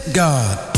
God.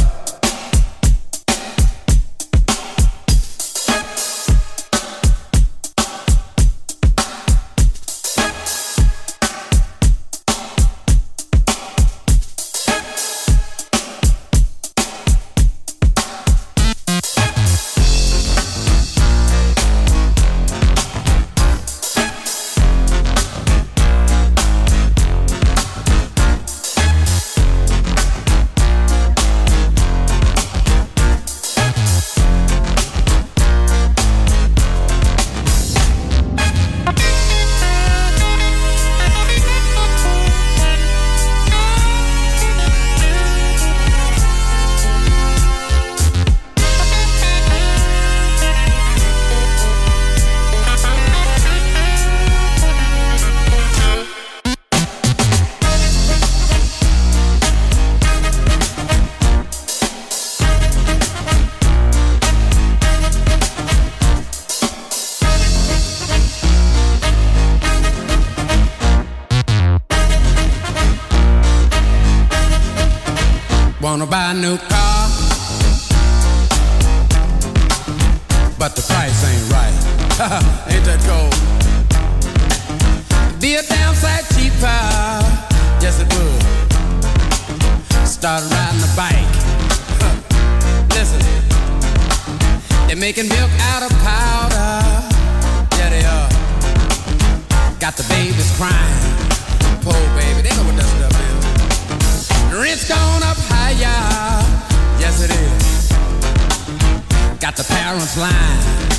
got the parents line.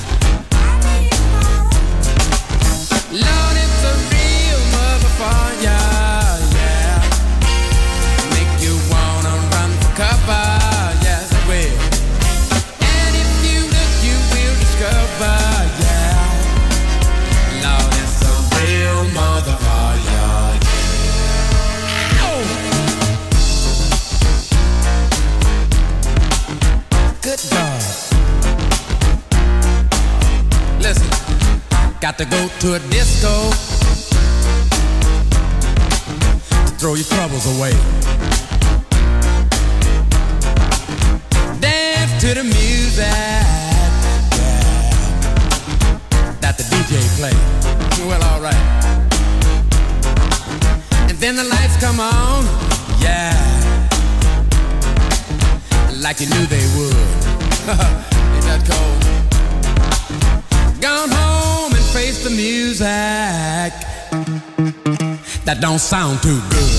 to a sound too good.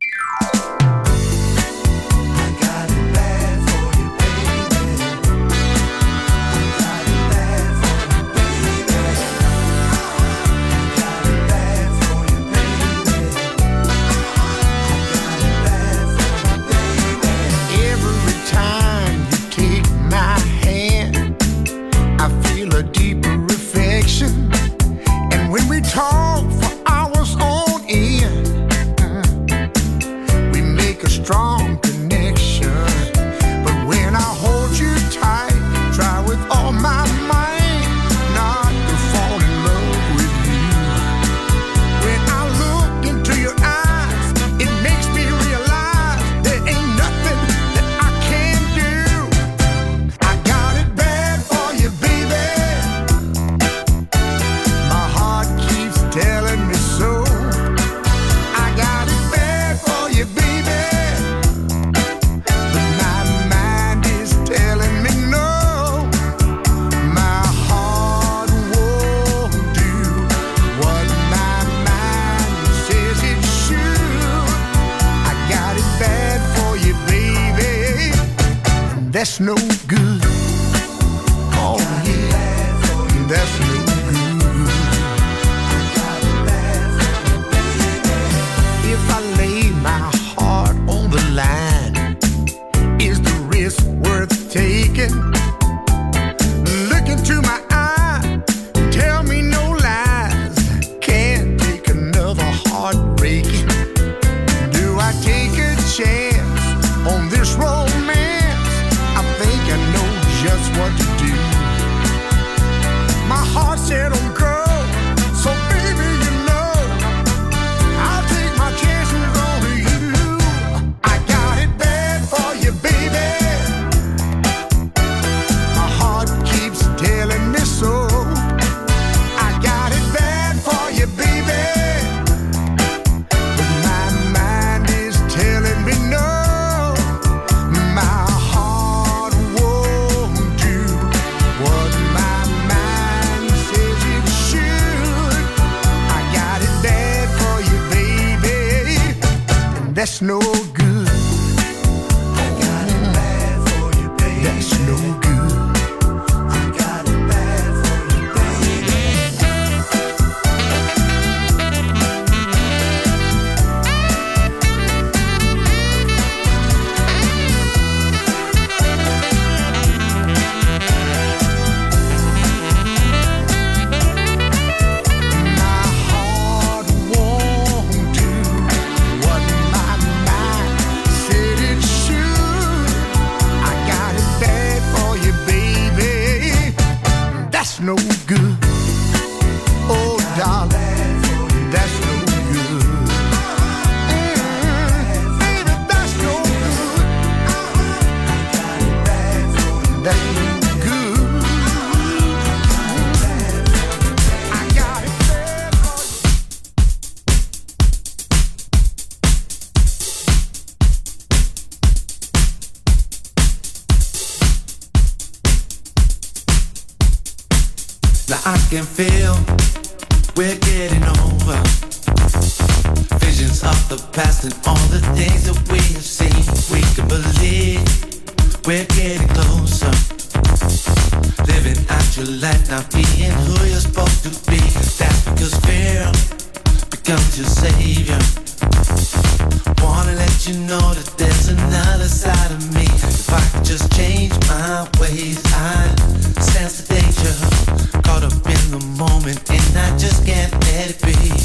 no I can feel we're getting over. Visions of the past and all the things that we have seen. We can believe we're getting closer. Living out your life, not being who you're supposed to be. That's because fear becomes your savior. Wanna let you know that there's another side of me. If I could just change my ways, I sense moment, and I just can't let it be.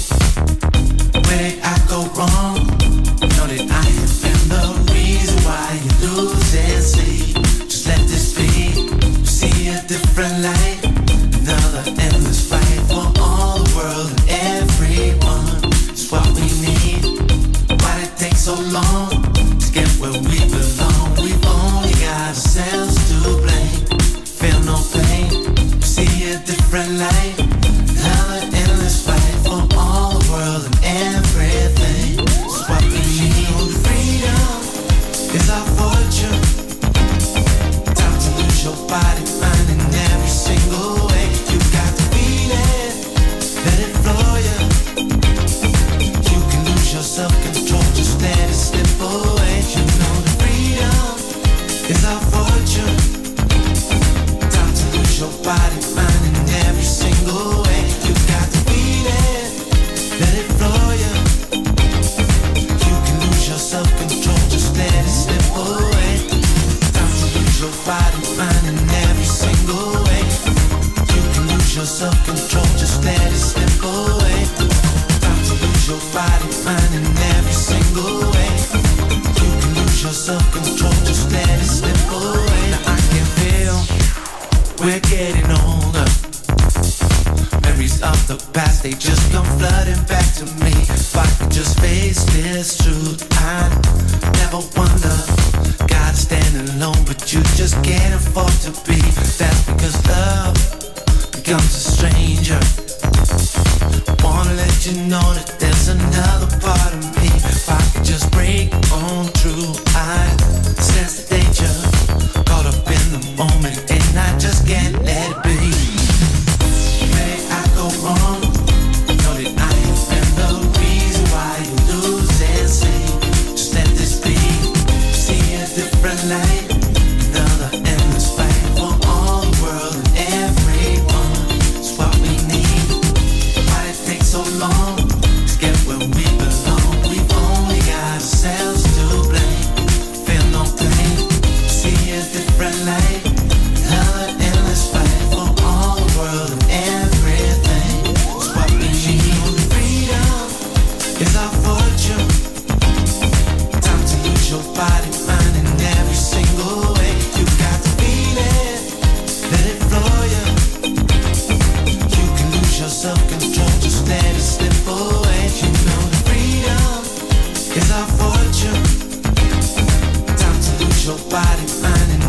body, mind, and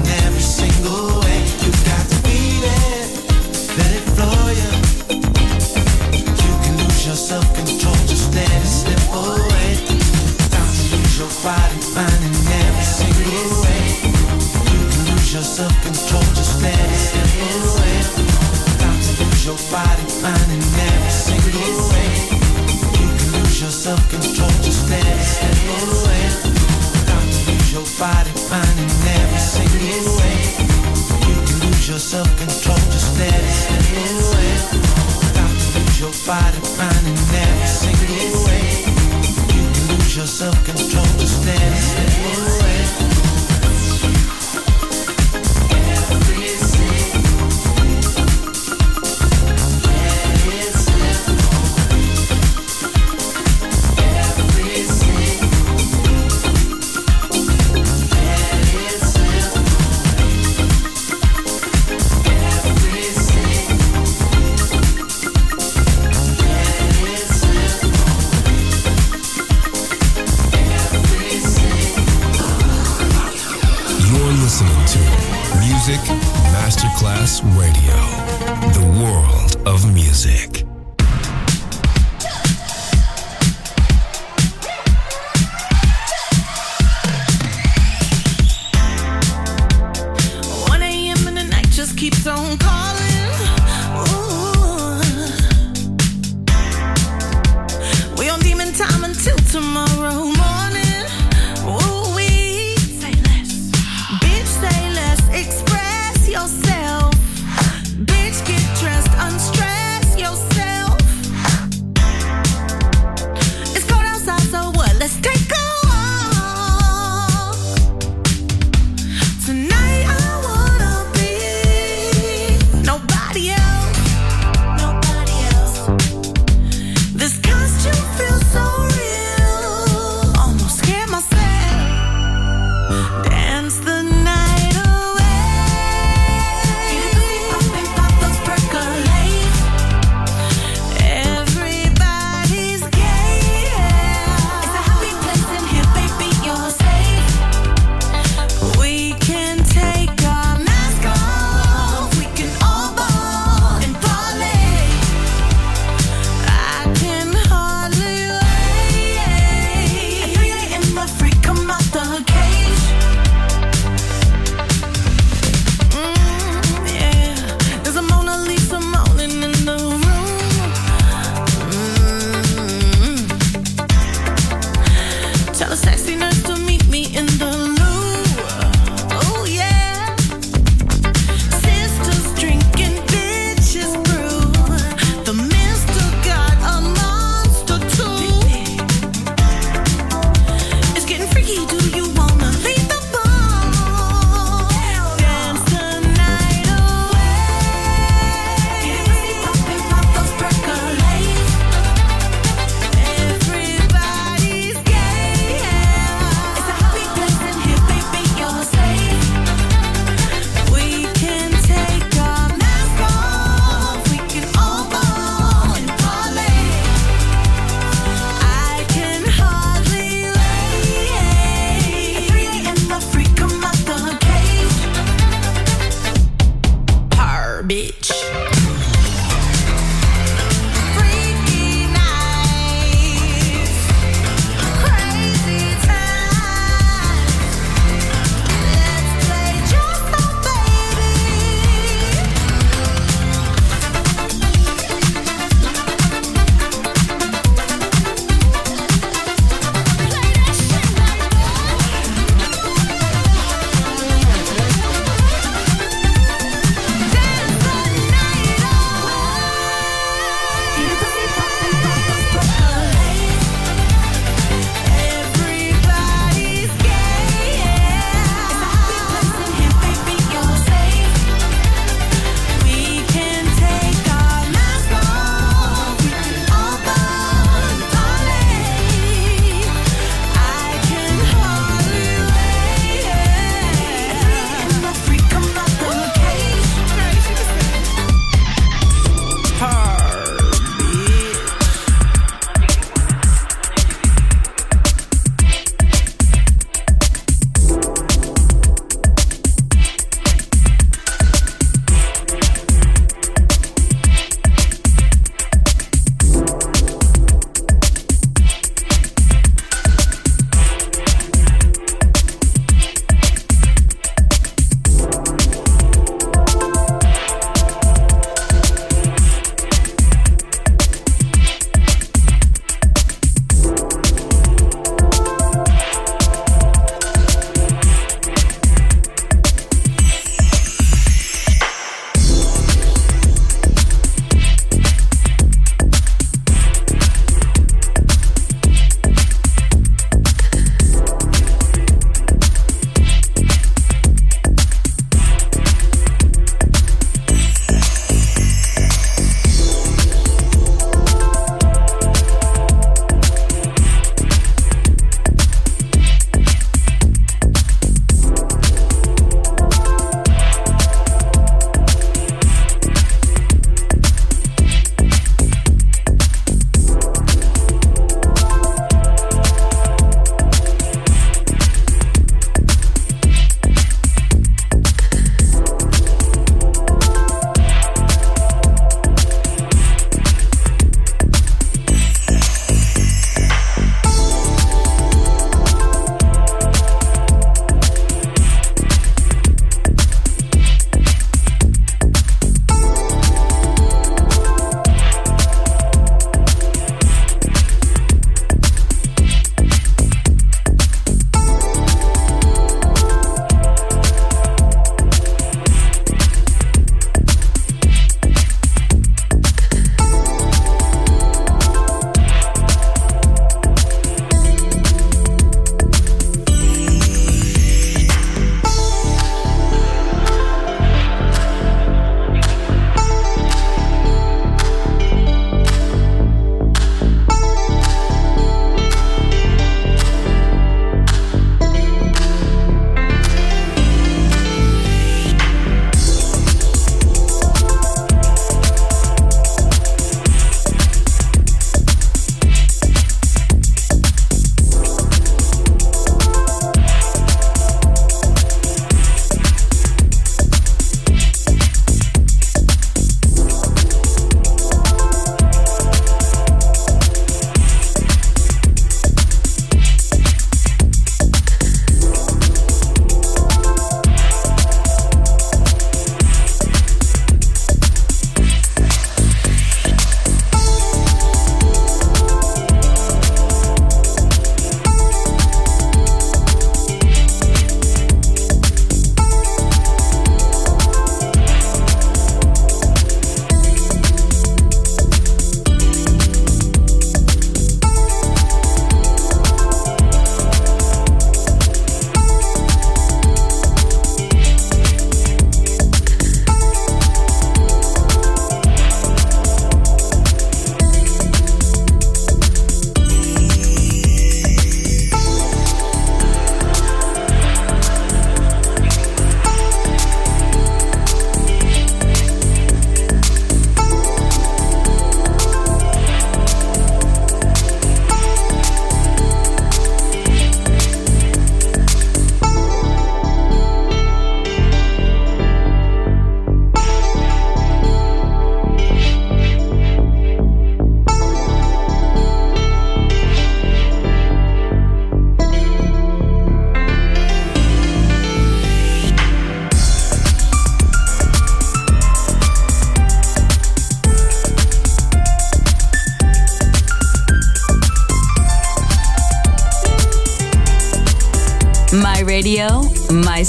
I'm fight.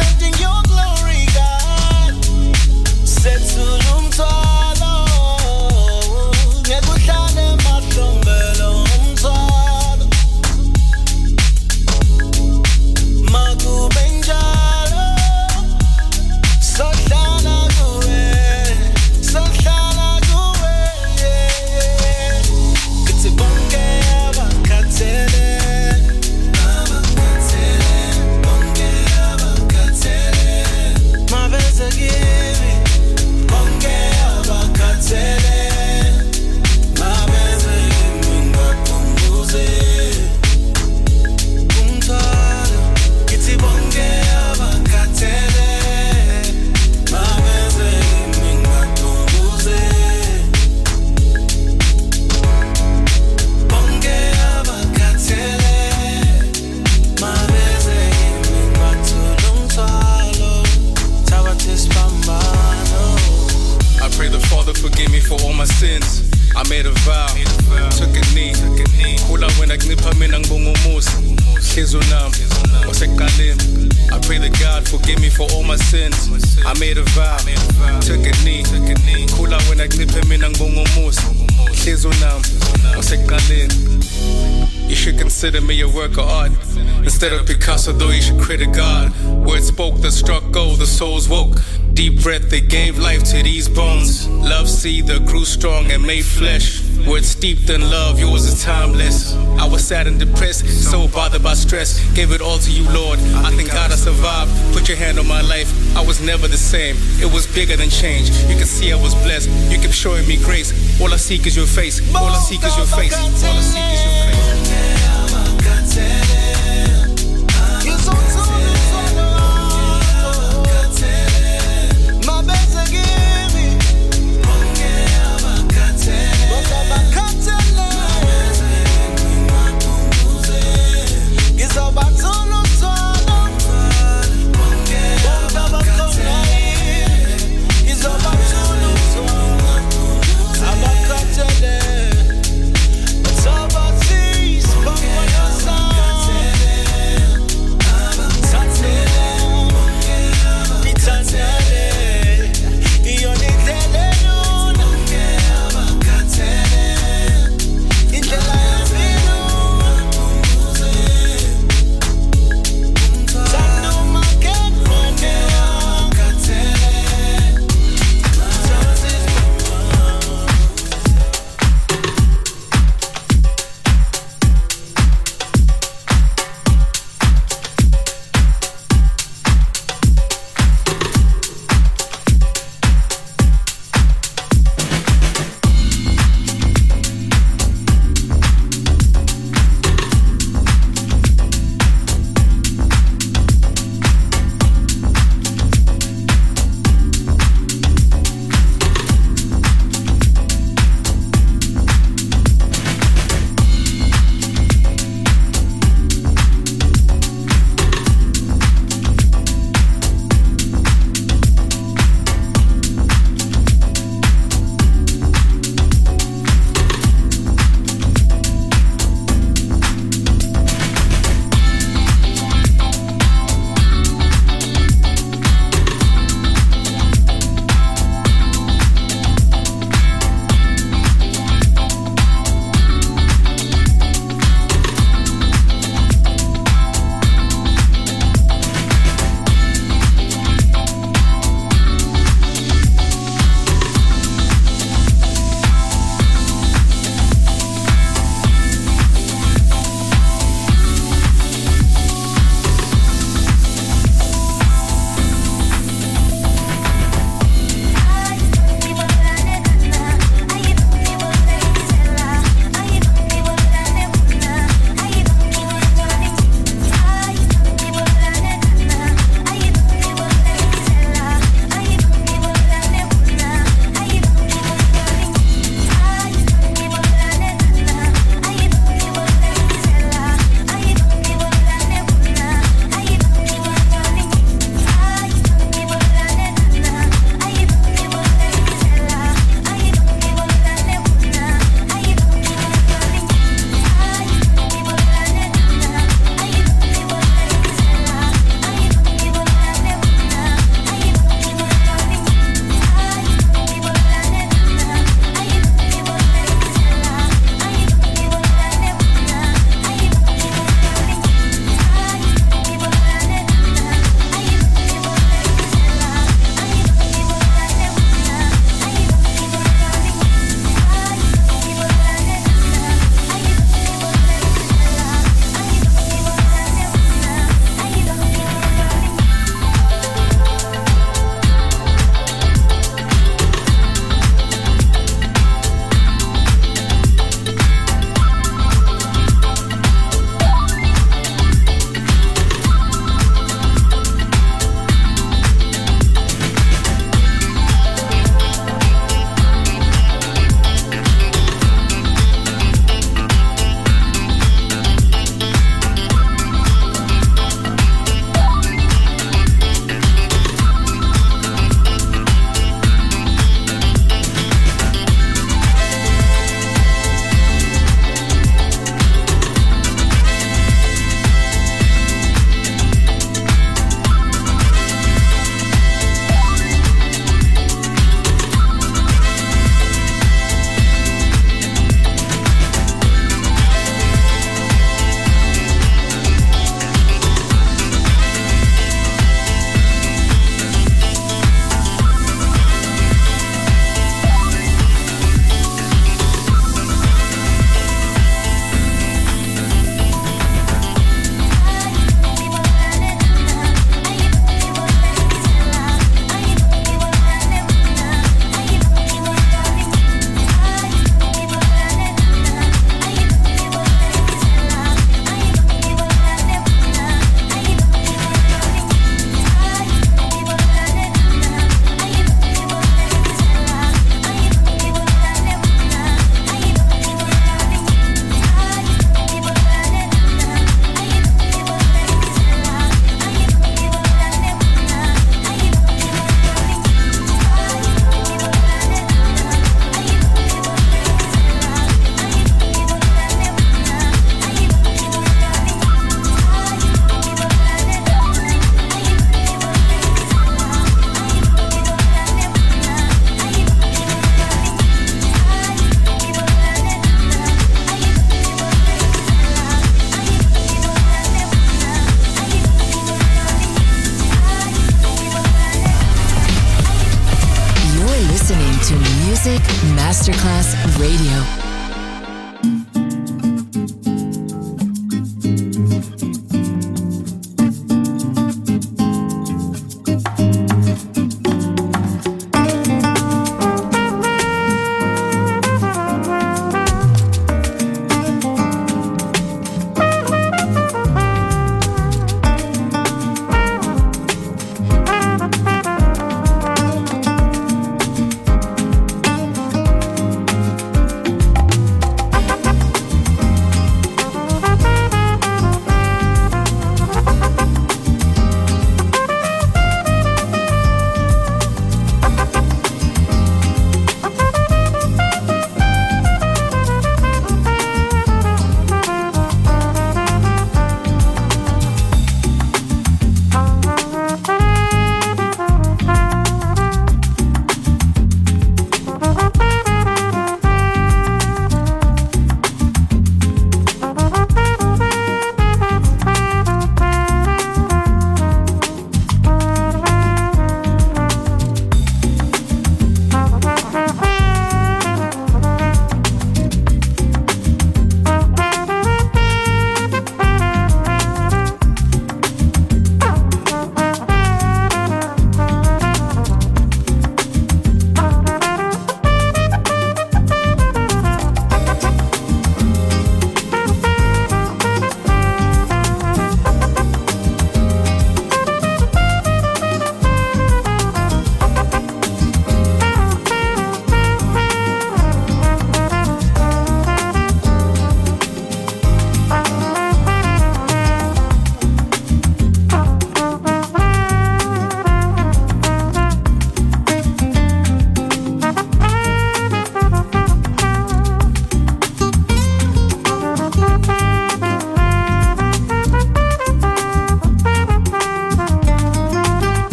representing breath that gave life to these bones. Love seed that grew strong and made flesh. Words steeped in love, yours is timeless. I was sad and depressed, so bothered by stress. Gave it all to you, Lord. I thank God I survived. Put your hand on my life. I was never the same. It was bigger than change. You can see I was blessed. You kept showing me grace. All I seek is your face. All I seek is your face. All I seek is your face.